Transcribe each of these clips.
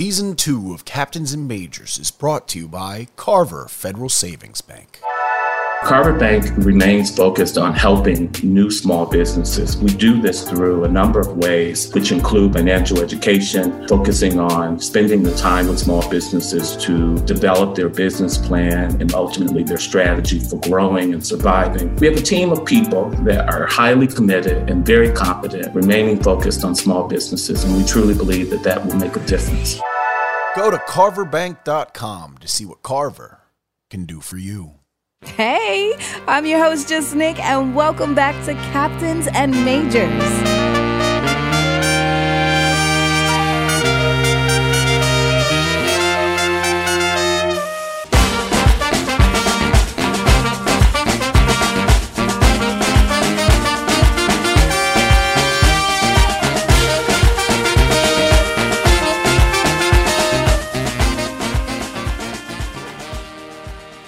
Season 2 of Captains and Majors is brought to you by Carver Federal Savings Bank. Carver Bank remains focused on helping new small businesses. We do this through a number of ways, which include financial education, focusing on spending the time with small businesses to develop their business plan and ultimately their strategy for growing and surviving. We have a team of people that are highly committed and very competent, remaining focused on small businesses, and we truly believe that that will make a difference. Go to carverbank.com to see what Carver can do for you. Hey, I'm your host, Jus Nik, and welcome back to Captains and Majors.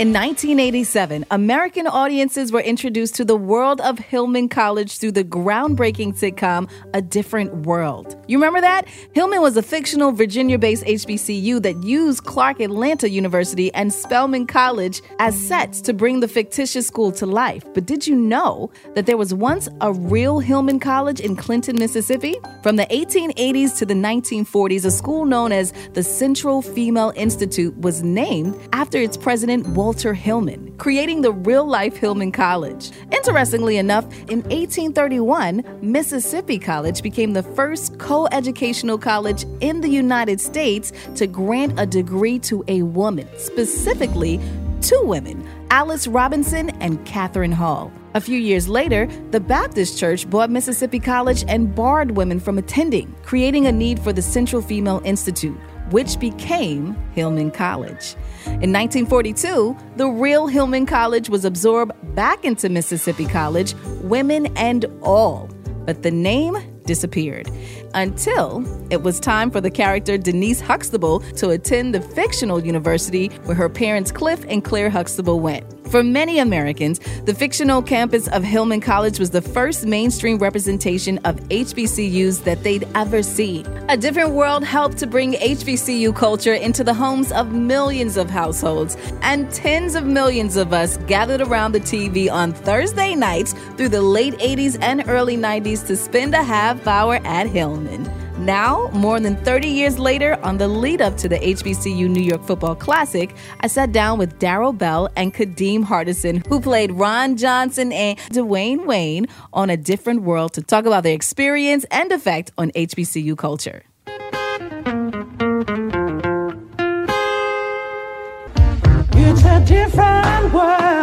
In 1987, American audiences were introduced to the world of Hillman College through the groundbreaking sitcom A Different World. You remember that? Hillman was a fictional Virginia based HBCU that used Clark Atlanta University and Spelman College as sets to bring the fictitious school to life. But did you know that there was once a real Hillman College in Clinton, Mississippi? From the 1880s to the 1940s, a school known as the Central Female Institute was named after its president, Walter. Walter Hillman, creating the real life Hillman College. Interestingly enough, in 1831, Mississippi College became the first co educational college in the United States to grant a degree to a woman, specifically two women, Alice Robinson and Catherine Hall. A few years later, the Baptist Church bought Mississippi College and barred women from attending, creating a need for the Central Female Institute, which became Hillman College. In 1942, the real Hillman College was absorbed back into Mississippi College, women and all. But the name disappeared until it was time for the character Denise Huxtable to attend the fictional university where her parents Cliff and Claire Huxtable went. For many Americans, the fictional campus of Hillman College was the first mainstream representation of HBCUs that they'd ever seen. A Different World helped to bring HBCU culture into the homes of millions of households, and tens of millions of us gathered around the TV on Thursday nights through the late 80s and early 90s to spend a half hour at Hillman. Now, more than 30 years later, on the lead up to the HBCU New York Football Classic, I sat down with Darryl Bell and Kadeem Hardison, who played Ron Johnson and Dwayne Wayne on A Different World, to talk about their experience and effect on HBCU culture. It's a different world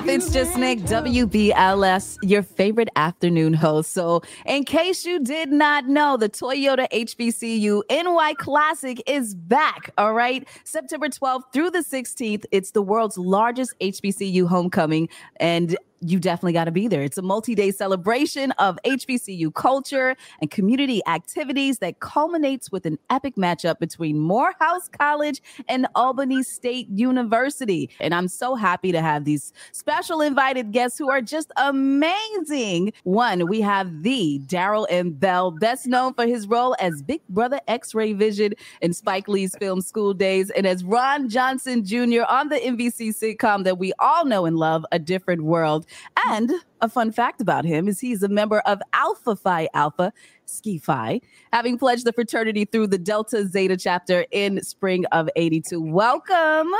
up? It's Jus Nik, WBLS, your favorite afternoon host. So, in case you did not know, the Toyota HBCU NY Classic is back. All right. September 12th through the 16th. It's the world's largest HBCU homecoming. And you definitely got to be there. It's a multi day celebration of HBCU culture and community activities that culminates with an epic matchup between Morehouse College and Albany State University. And I'm so happy to have these special invited guests who are just amazing. One, we have the Darryl M. Bell, best known for his role as Big Brother X Ray Vision in Spike Lee's film School Daze, and as Ron Johnson Jr. on the NBC sitcom that we all know and love, A Different World. And a fun fact about him is he's a member of Alpha Phi Alpha, Ski Phi, having pledged the fraternity through the Delta Zeta chapter in spring of 82. Welcome.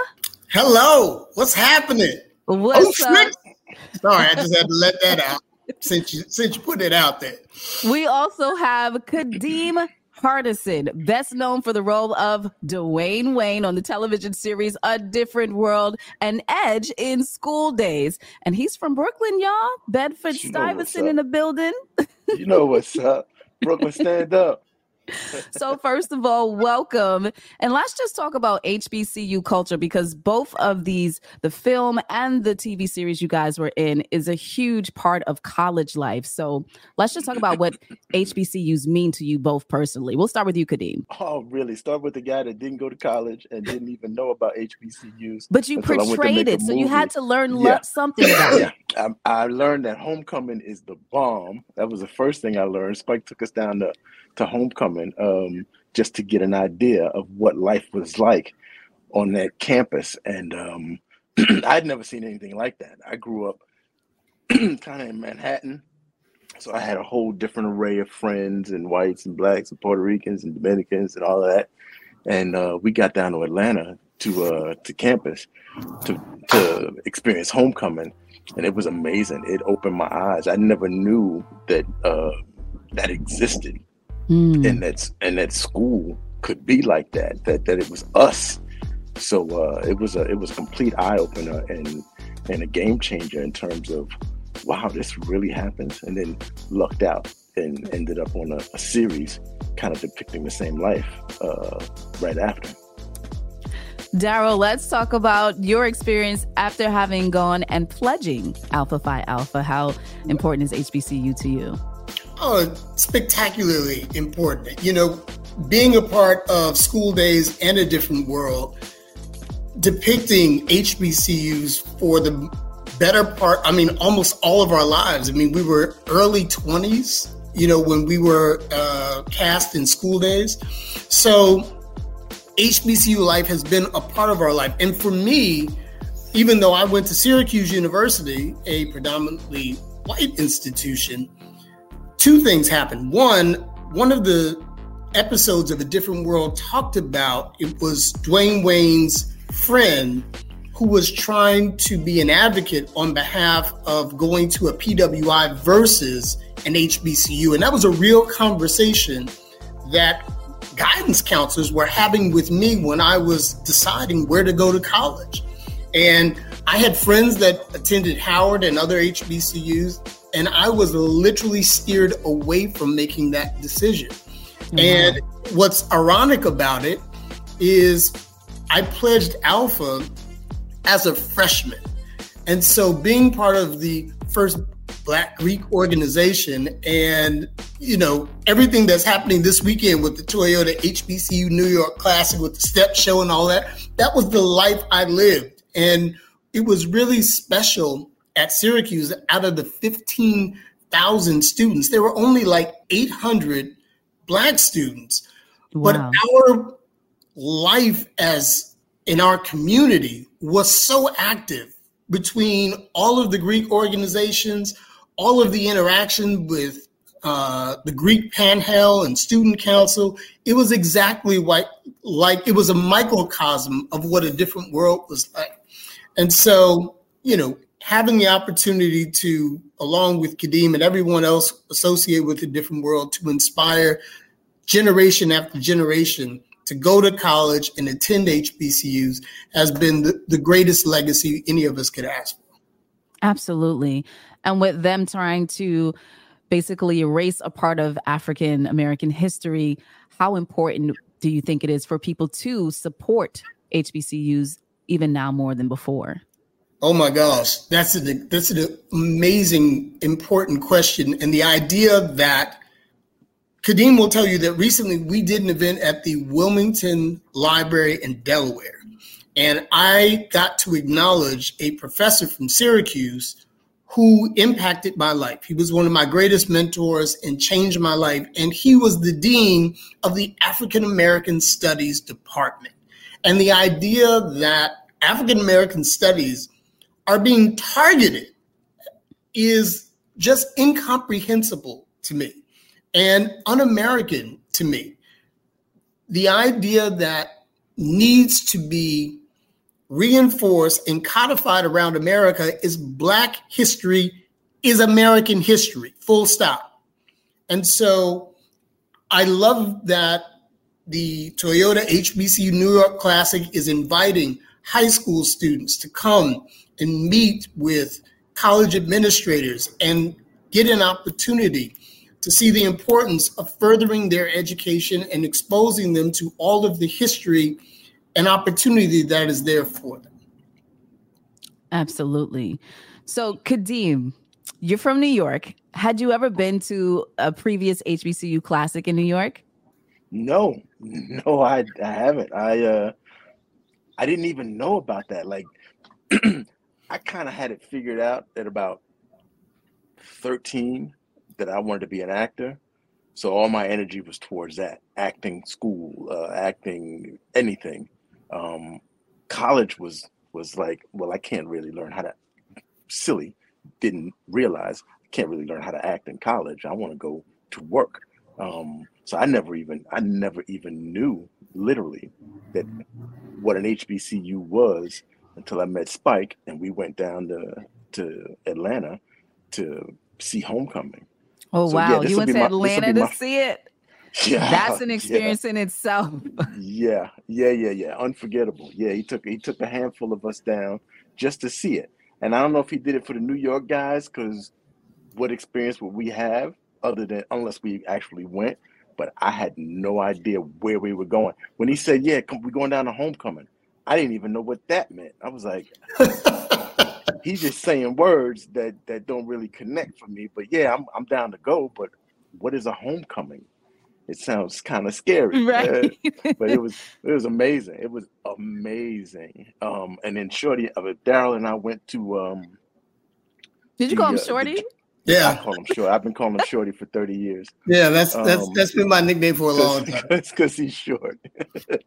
Hello, what's happening? What's oh, up? Sorry, I just had to let that out since you since you put it out there. We also have Kadeem Hardison, best known for the role of Dwayne Wayne on the television series A Different World and Edge in School Daze. And he's from Brooklyn, y'all. Bedford You know Stuyvesant in the building. You know what's up. Brooklyn, stand up. So first of all, welcome. And let's just talk about HBCU culture because both of these, the film and the TV series you guys were in, is a huge part of college life. So let's just talk about what HBCUs mean to you both personally. We'll start with you, Kadeem. Oh, really? Start with the guy that didn't go to college and didn't even know about HBCUs. But you portrayed it, so you had to learn yeah. something about it. I, I learned that homecoming is the bomb. That was the first thing I learned. Spike took us down to to homecoming um, just to get an idea of what life was like on that campus. And um, I'd never seen anything like that. I grew up kind of in Manhattan. So I had a whole different array of friends and whites and blacks and Puerto Ricans and Dominicans and all of that. And uh, we got down to Atlanta to uh, to campus to to experience homecoming, and it was amazing. It opened my eyes. I never knew that uh, that existed mm. and that's and that school could be like that that that it was us so uh, it was a it was a complete eye opener and and a game changer in terms of wow this really happens and then lucked out and ended up on a, a series kind of depicting the same life uh, right after Darryl, let's talk about your experience after having gone and pledging Alpha Phi Alpha. How important is HBCU to you? Oh, spectacularly important. You know, being a part of School Daze and a different world, depicting HBCUs for the better part, I mean, almost all of our lives. I mean, we were early 20s, you know, when we were uh, cast in School Daze. So HBCU life has been a part of our life. And for me, even though I went to Syracuse University, a predominantly white institution, two things happened. One, one of the episodes of A Different World talked about it was Dwayne Wayne's friend who was trying to be an advocate on behalf of going to a PWI versus an HBCU. And that was a real conversation that guidance counselors were having with me when I was deciding where to go to college. And I had friends that attended Howard and other HBCUs and I was literally steered away from making that decision. Mm-hmm. And what's ironic about it is I pledged Alpha as a freshman. And so being part of the first Black Greek organization and, you know, everything that's happening this weekend with the Toyota HBCU New York Classic with the step show and all that, that was the life I lived. And it was really special at Syracuse, out of the 15,000 students, there were only like 800 Black students. Wow. But our life as in our community was so active between all of the Greek organizations, all of the interaction with uh, the Greek Panhell and Student Council. It was exactly like, like it was a microcosm of what a different world was like. And so, you know, having the opportunity to, along with Kadeem and everyone else associated with a different world, to inspire generation after generation to go to college and attend HBCUs has been the, the greatest legacy any of us could ask for. Absolutely. And with them trying to basically erase a part of African American history, how important do you think it is for people to support HBCUs even now more than before? Oh my gosh, that's an that's an amazing, important question, and the idea that Kadeem will tell you that recently we did an event at the Wilmington Library in Delaware, and I got to acknowledge a professor from Syracuse who impacted my life. He was one of my greatest mentors and changed my life, and he was the dean of the African American Studies Department. And the idea that African American Studies are being targeted is just incomprehensible to me and un American to me. The idea that needs to be reinforced and codified around America is Black history is American history, full stop. And so I love that the Toyota HBCU New York Classic is inviting high school students to come and meet with college administrators and get an opportunity to see the importance of furthering their education and exposing them to all of the history and opportunity that is there for them. Absolutely. So, Kadeem, you're from New York. Had you ever been to a previous HBCU classic in New York? No, no, I I haven't. I uh I didn't even know about that. Like I kind of had it figured out at about 13 that I wanted to be an actor. So all my energy was towards that acting school, uh, acting anything. Um, college was was like, well, I can't really learn how to. Silly, didn't realize I can't really learn how to act in college. I want to go to work. Um, so I never even I never even knew literally that what an HBCU was until I met Spike and we went down to to Atlanta to see Homecoming. Oh So, wow, yeah, you went to my- Atlanta be to my- see it. Yeah, That's an yeah. experience in itself. Yeah, yeah, yeah, yeah. Unforgettable. Yeah, he took he took a handful of us down just to see it. And I don't know if he did it for the New York guys, because what experience would we have other than unless we actually went? But I had no idea where we were going. When he said, "Yeah, come, we're going down to homecoming," I didn't even know what that meant. I was like, he's just saying words that that don't really connect for me. But yeah, I'm I'm down to go. But what is a homecoming? It sounds kind of scary. Uh, right. but it was it was amazing. It was amazing. Um, and then Shorty, uh, Darryl and I went to um. Did you the, call him uh, the- Shorty? I call him Shorty. I've been calling him Shorty for thirty years. yeah, that's that's Um, that's been my nickname for a long time. It's because he's short.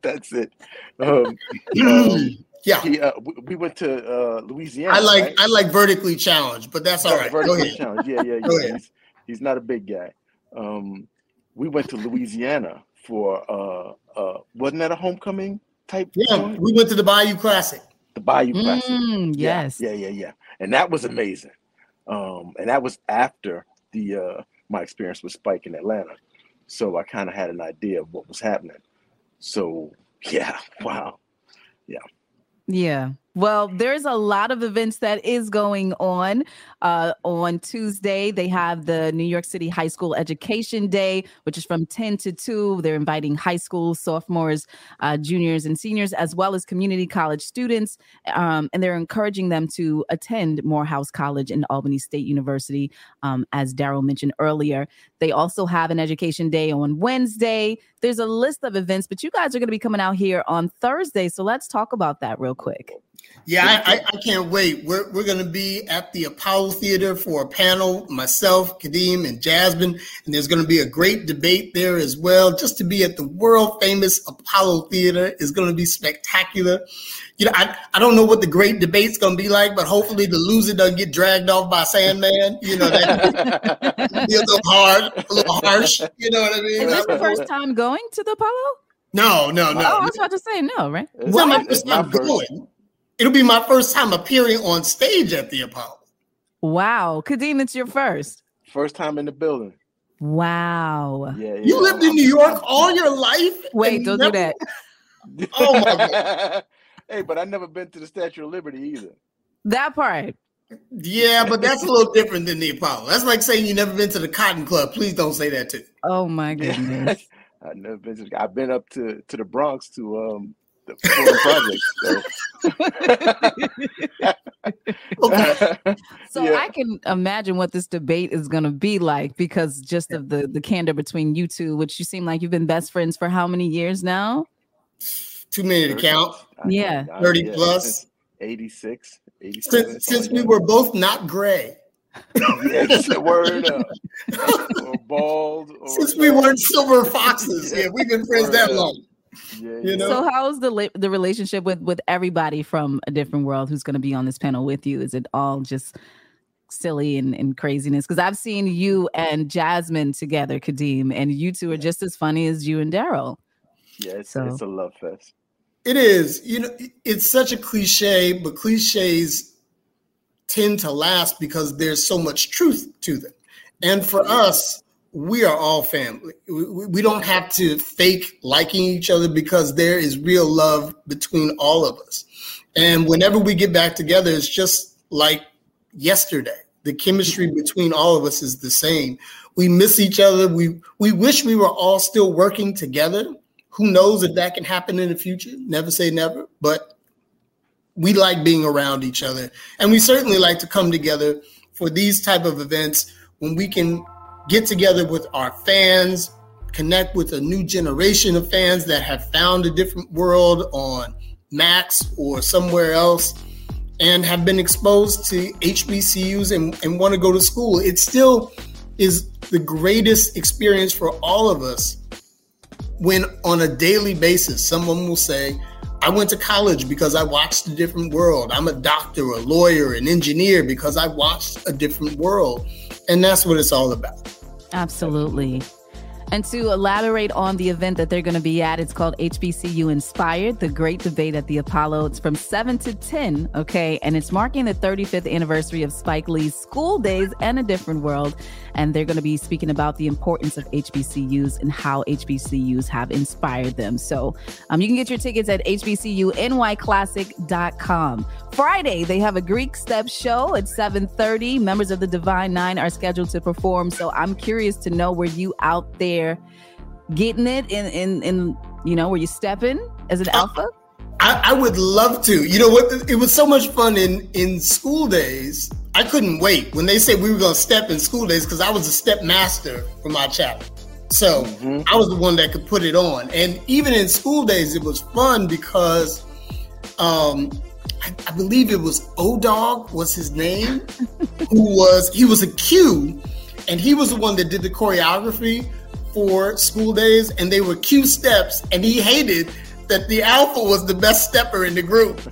That's it. Um, um, Yeah, he, uh, we, we went to uh, Louisiana. I like right? I like vertically challenged, but that's all right. Go Vertical ahead. challenge. Yeah, yeah, Go yeah. ahead. He's, he's not a big guy. Um, we went to Louisiana for uh, uh, wasn't that a homecoming type? Yeah, joint? we went to the Bayou Classic. the Bayou Classic. Mm, Yeah, yes. Yeah, yeah, yeah. And that was amazing. Um, and that was after the uh my experience with Spike in Atlanta. So I kind of had an idea of what was happening. So yeah, wow. Yeah. Yeah. Well, there's a lot of events that is going on. Uh, on Tuesday, they have the New York City High School Education Day, which is from 10 to 2. They're inviting high school sophomores, uh, juniors, and seniors, as well as community college students. Um, and they're encouraging them to attend Morehouse College and Albany State University, um, as Darryl mentioned earlier. They also have an Education Day on Wednesday. There's a list of events, but you guys are going to be coming out here on Thursday. So let's talk about that real quick. Yeah, I, I, I can't wait. We're, we're going to be at the Apollo Theater for a panel, myself, Kadeem, and Jasmine. And there's going to be a great debate there as well. Just to be at the world famous Apollo Theater is going to be spectacular. You know, I, I don't know what the great debate's going to be like, but hopefully the loser doesn't get dragged off by Sandman. You know, that be a little hard, a little harsh. You know what I mean? Is this your I- first time going to the Apollo? no, no, no. Oh, I was about to say no, right? It's not my first my time first. going. It'll be my first time appearing on stage at the Apollo. Wow. Kadeem, it's your first. First time in the building. Wow. Yeah, yeah. You lived in New York all your life? Wait, don't do that. Oh, my God. hey, but I never been to the Statue of Liberty either. That part. Yeah, but that's a little different than the Apollo. That's like saying you never been to the Cotton Club. Please don't say that too. Oh my goodness. I've never been to. I've been up to to the Bronx to um the Fulham project. Okay. So. So Yeah. I can imagine what this debate is going to be like because just of the the candor between you two, which you seem like you've been best friends for how many years now? Too many to count. Yeah. 30 yeah, plus. since 86, 87. Since, since we were both not gray. yeah, just a word up. or bald. Or Since we weren't silver foxes. Yeah, we've been friends that up. long. Yeah, you know? So how's the la- the relationship with with everybody from a different world who's going to be on this panel with you? Is it all just silly and, and craziness? Because I've seen you and Jasmine together, Kadeem, and you two are just as funny as you and Darryl. yeah, it's, so- it's a love fest. It is. You know, it's such a cliche, but cliches tend to last because there's so much truth to them. And for us, we are all family. We, don't have to fake liking each other because there is real love between all of us. And whenever we get back together, it's just like yesterday. The chemistry between all of us is the same. We miss each other. We we wish we were all still working together. Who knows if that can happen in the future? Never say never, but we like being around each other. And we certainly like to come together for these type of events when we can get together with our fans, connect with a new generation of fans that have found a different world on Max or somewhere else and have been exposed to HBCUs and, and want to go to school. It still is the greatest experience for all of us when on a daily basis someone will say, I went to college because I watched a different world. I'm a doctor, a lawyer, an engineer because I watched a different world. And that's what it's all about. Absolutely. And to elaborate on the event that they're going to be at, it's called HBCU Inspired, the Great Debate at the Apollo. It's from 7 to 10, okay? And it's marking the 35th anniversary of Spike Lee's School Daze and A Different World. And they're going to be speaking about the importance of HBCUs and how HBCUs have inspired them. So um, you can get your tickets at hbcunyclassic.com. Friday, they have a Greek step show at 7.30. Members of the Divine Nine are scheduled to perform. So I'm curious to know were you out there getting it in, in, in you know, were you stepping as an alpha? I, I, would love to. You know what? It was so much fun in in School Daze. I couldn't wait when they said we were going to step in School Daze because I was a step master for my chapel. So mm-hmm. I was the one that could put it on. And even in School Daze, it was fun because um, I, I believe it was O Dog was his name, who was he was a Q, and he was the one that did the choreography for School Daze, and they were Q steps, and he hated that the alpha was the best stepper in the group.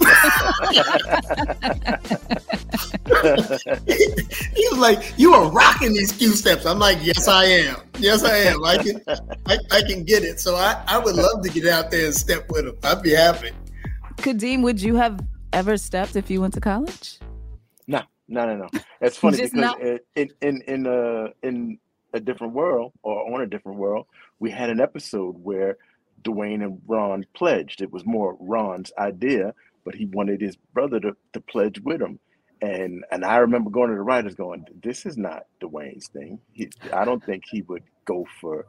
he was like, "You are rocking these Q steps." I'm like, "Yes, I am. Yes, I am. I can, I, I can get it." So I, I would love to get out there and step with him. I'd be happy. Kadeem, would you have ever stepped if you went to college? No, no, no, no. It's funny because not- in in in a in a different world or on a different world, we had an episode where Dwayne and Ron pledged. It was more Ron's idea, but he wanted his brother to, to pledge with him. And and I remember going to the writers going, this is not Dwayne's thing. He, I don't think he would go for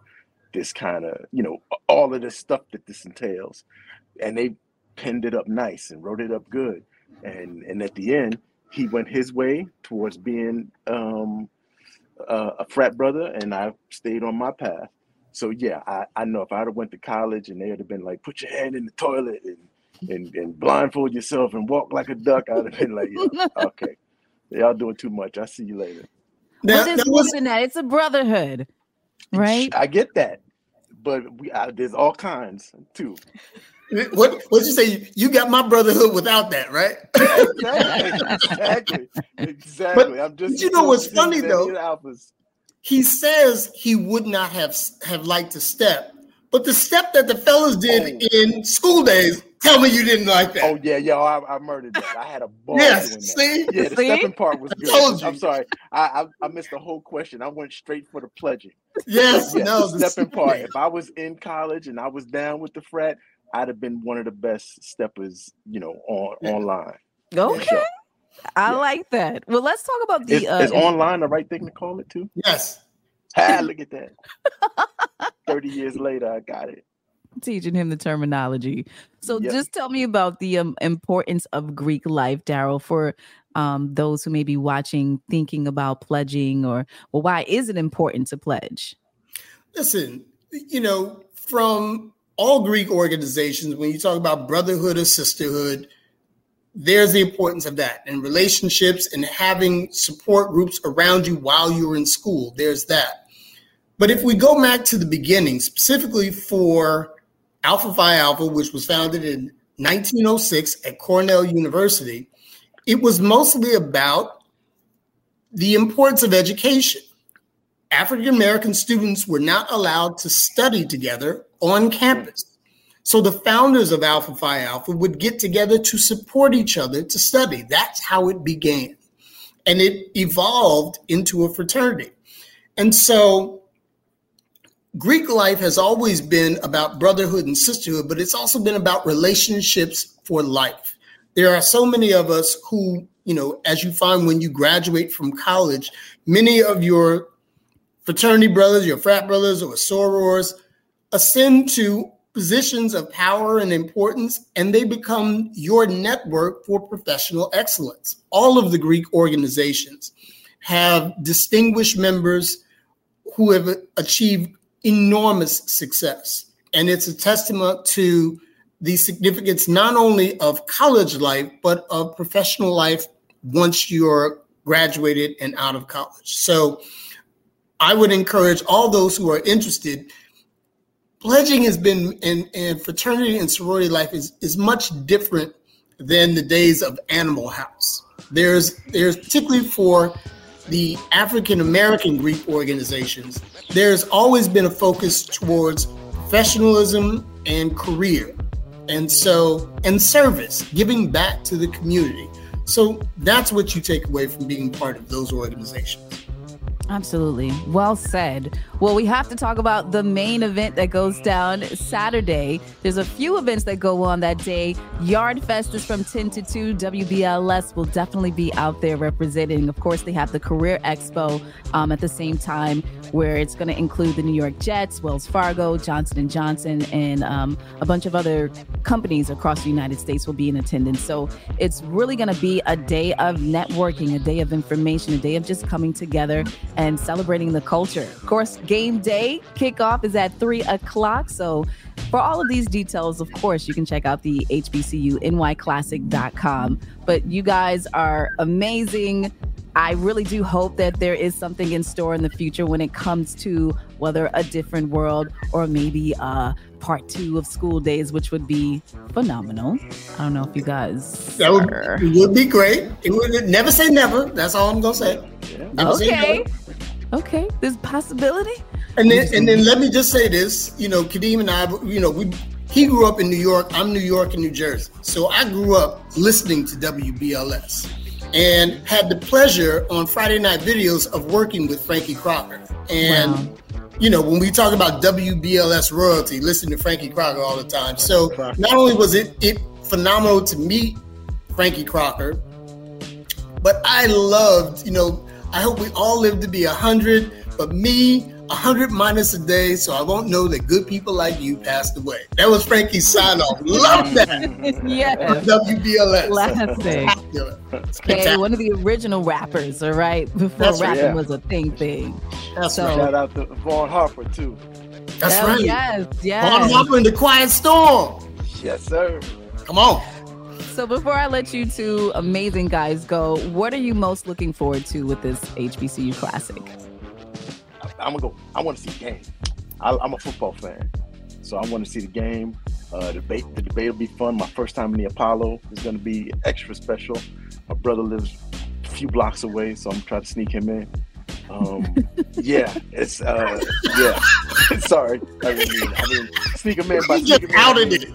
this kind of, you know, all of this stuff that this entails. And they pinned it up nice and wrote it up good. And and at the end, he went his way towards being um, a, a frat brother, and I stayed on my path. So yeah, I, I know if I'd have went to college and they'd have been like, put your hand in the toilet and and, and blindfold yourself and walk like a duck, I'd have been like, yeah, okay, y'all doing too much. I'll see you later. Now, there's more than that. It's a brotherhood, right? I get that, but we I, there's all kinds too. What what you say? You got my brotherhood without that, right? exactly, exactly, exactly. But, I'm just. You know what's funny though? Alphas he says he would not have have liked to step, but the step that the fellas did oh. in School Daze, tell me you didn't like that. Oh yeah, yo, I, I murdered that. I had a ball yes, doing that. See? Yeah, the see? stepping part was good. I'm sorry, I, I, I missed the whole question. I went straight for the pledging. Yes, yes no, the stepping part. If I was in college and I was down with the frat, I'd have been one of the best steppers, you know, on yeah. online. Okay. I yeah. like that. Well, let's talk about the. Is, uh, is online the right thing to call it too? Yes. Ah, look at that. 30 years later, I got it. Teaching him the terminology. So, yep. just tell me about the um, importance of Greek life, Darryl, for um, those who may be watching, thinking about pledging, or well, why is it important to pledge? Listen, you know, from all Greek organizations, when you talk about brotherhood or sisterhood, there's the importance of that and relationships and having support groups around you while you're in school. There's that. But if we go back to the beginning, specifically for Alpha Phi Alpha, which was founded in 1906 at Cornell University, it was mostly about the importance of education. African American students were not allowed to study together on campus. So the founders of Alpha Phi Alpha would get together to support each other to study. That's how it began. And it evolved into a fraternity. And so Greek life has always been about brotherhood and sisterhood, but it's also been about relationships for life. There are so many of us who you know, as you find when you graduate from college, many of your fraternity brothers, your frat brothers, or sorors ascend to positions of power and importance, and they become your network for professional excellence. All of the Greek organizations have distinguished members who have achieved enormous success. And it's a testament to the significance not only of college life, but of professional life once you're graduated and out of college. So I would encourage all those who are interested. Pledging has been in fraternity and sorority life is, is much different than the days of Animal House. There's there's particularly for the African American Greek organizations, there's always been a focus towards professionalism and career. And so, and service, giving back to the community. So that's what you take away from being part of those organizations. Absolutely. Well said. Well, we have to talk about the main event that goes down Saturday. There's a few events that go on that day. Yard Fest is from 10 to 2. WBLS will definitely be out there representing. Of course, they have the Career Expo um, at the same time, where it's going to include the New York Jets, Wells Fargo, Johnson & Johnson, and um, a bunch of other companies across the United States will be in attendance. So it's really going to be a day of networking, a day of information, a day of just coming together and celebrating the culture. Of course, game day kickoff is at three o'clock. So for all of these details, of course, you can check out the HBCUNYClassic.com. But you guys are amazing. I really do hope that there is something in store in the future when it comes to whether a different world or maybe uh part two of School Daze, which would be phenomenal. I don't know if you guys that would, it would be great. It would never say never. That's all I'm gonna say. Never okay. Say okay. There's possibility. And then and then let me just say this. You know, Kadeem and I, you know, we he grew up in New York. I'm New York and New Jersey. So I grew up listening to WBLS and had the pleasure on Friday night videos of working with Frankie Crocker. And wow. you know, when we talk about WBLS royalty, listen to Frankie Crocker all the time. So not only was it it phenomenal to meet Frankie Crocker, but I loved, you know, I hope we all live to be a hundred, but me, 100 minus a day, so I won't know that good people like you passed away. That was Frankie's sign off. Love that. yeah. WBLS. Classic. Okay, one of the original rappers, all right, before That's rapping yeah. was a thing thing. That's so, right. Shout out to Vaughn Harper, too. That's oh, right. Yes, yes. Vaughn Harper in the Quiet Storm. Yes, sir. Come on. So before I let you two amazing guys go, what are you most looking forward to with this HBCU Classic? I'm gonna go. I want to see the game. I, am a football fan, so I want to see the game. Uh, the debate, the debate will be fun. My first time in the Apollo is gonna be extra special. My brother lives a few blocks away, so I'm trying to sneak him in. Um, yeah, it's uh, yeah. Sorry, I mean, I mean, sneak him in by he just outed it.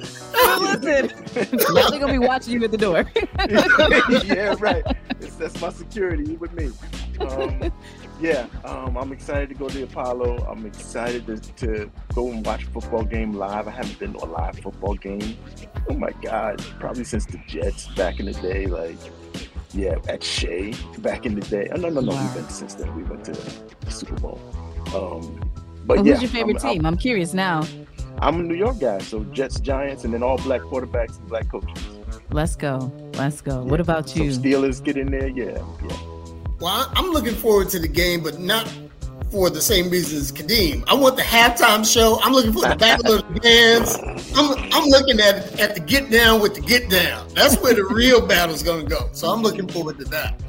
Listen, now they're gonna be watching you at the door. yeah, right. It's, that's my security You with me. Um, yeah, um, I'm excited to go to the Apollo. I'm excited to, to, go and watch a football game live. I haven't been to a live football game. Oh my God, probably since the Jets back in the day. Like, yeah, at Shea back in the day. Oh, no, no, no, wow. we've been since then. We went to the Super Bowl. Um, but well, yeah, who's your favorite I'm, team? I'm, I'm curious now. I'm a New York guy, so Jets, Giants, and then all black quarterbacks and black coaches. Let's go. Let's go. Yeah. What about you? Some Steelers get in there. Yeah, yeah. Well, I'm looking forward to the game, but not for the same reasons as Kadeem. I want the halftime show. I'm looking for the battle of the bands. I'm, I'm looking at at the get down with the get down. That's where the real battle's going to go. So I'm looking forward to that.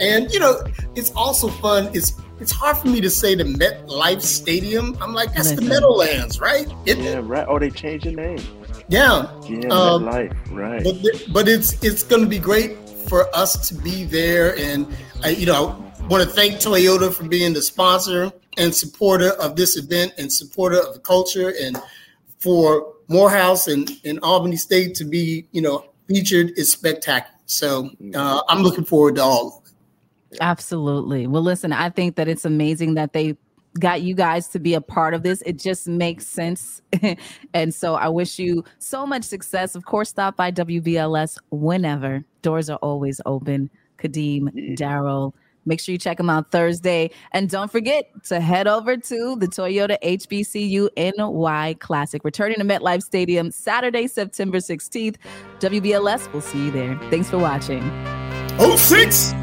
And you know, it's also fun. It's it's hard for me to say the MetLife Stadium. I'm like, that's the Meadowlands, right? Isn't yeah, right. Oh, they changed the name. Yeah. Yeah, um, MetLife, right. But, but it's it's going to be great for us to be there and I, you know, I want to thank Toyota for being the sponsor and supporter of this event and supporter of the culture and for Morehouse and, and Albany State to be, you know, featured is spectacular. So uh, I'm looking forward to all of it. Absolutely. Well, listen, I think that it's amazing that they got you guys to be a part of this. It just makes sense. and so I wish you so much success. Of course, stop by WBLS whenever. Doors are always open Kadeem, Darryl. Make sure you check them out Thursday. And don't forget to head over to the Toyota HBCU NY Classic, returning to MetLife Stadium Saturday, September 16th. WBLS, we'll see you there. Thanks for watching. Oh, six.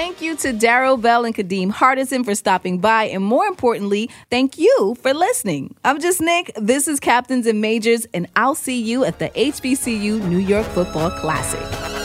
Thank you to Darryl Bell and Kadeem Hardison for stopping by. And more importantly, thank you for listening. I'm Jus Nik. This is Captains and Majors, and I'll see you at the HBCU New York Football Classic.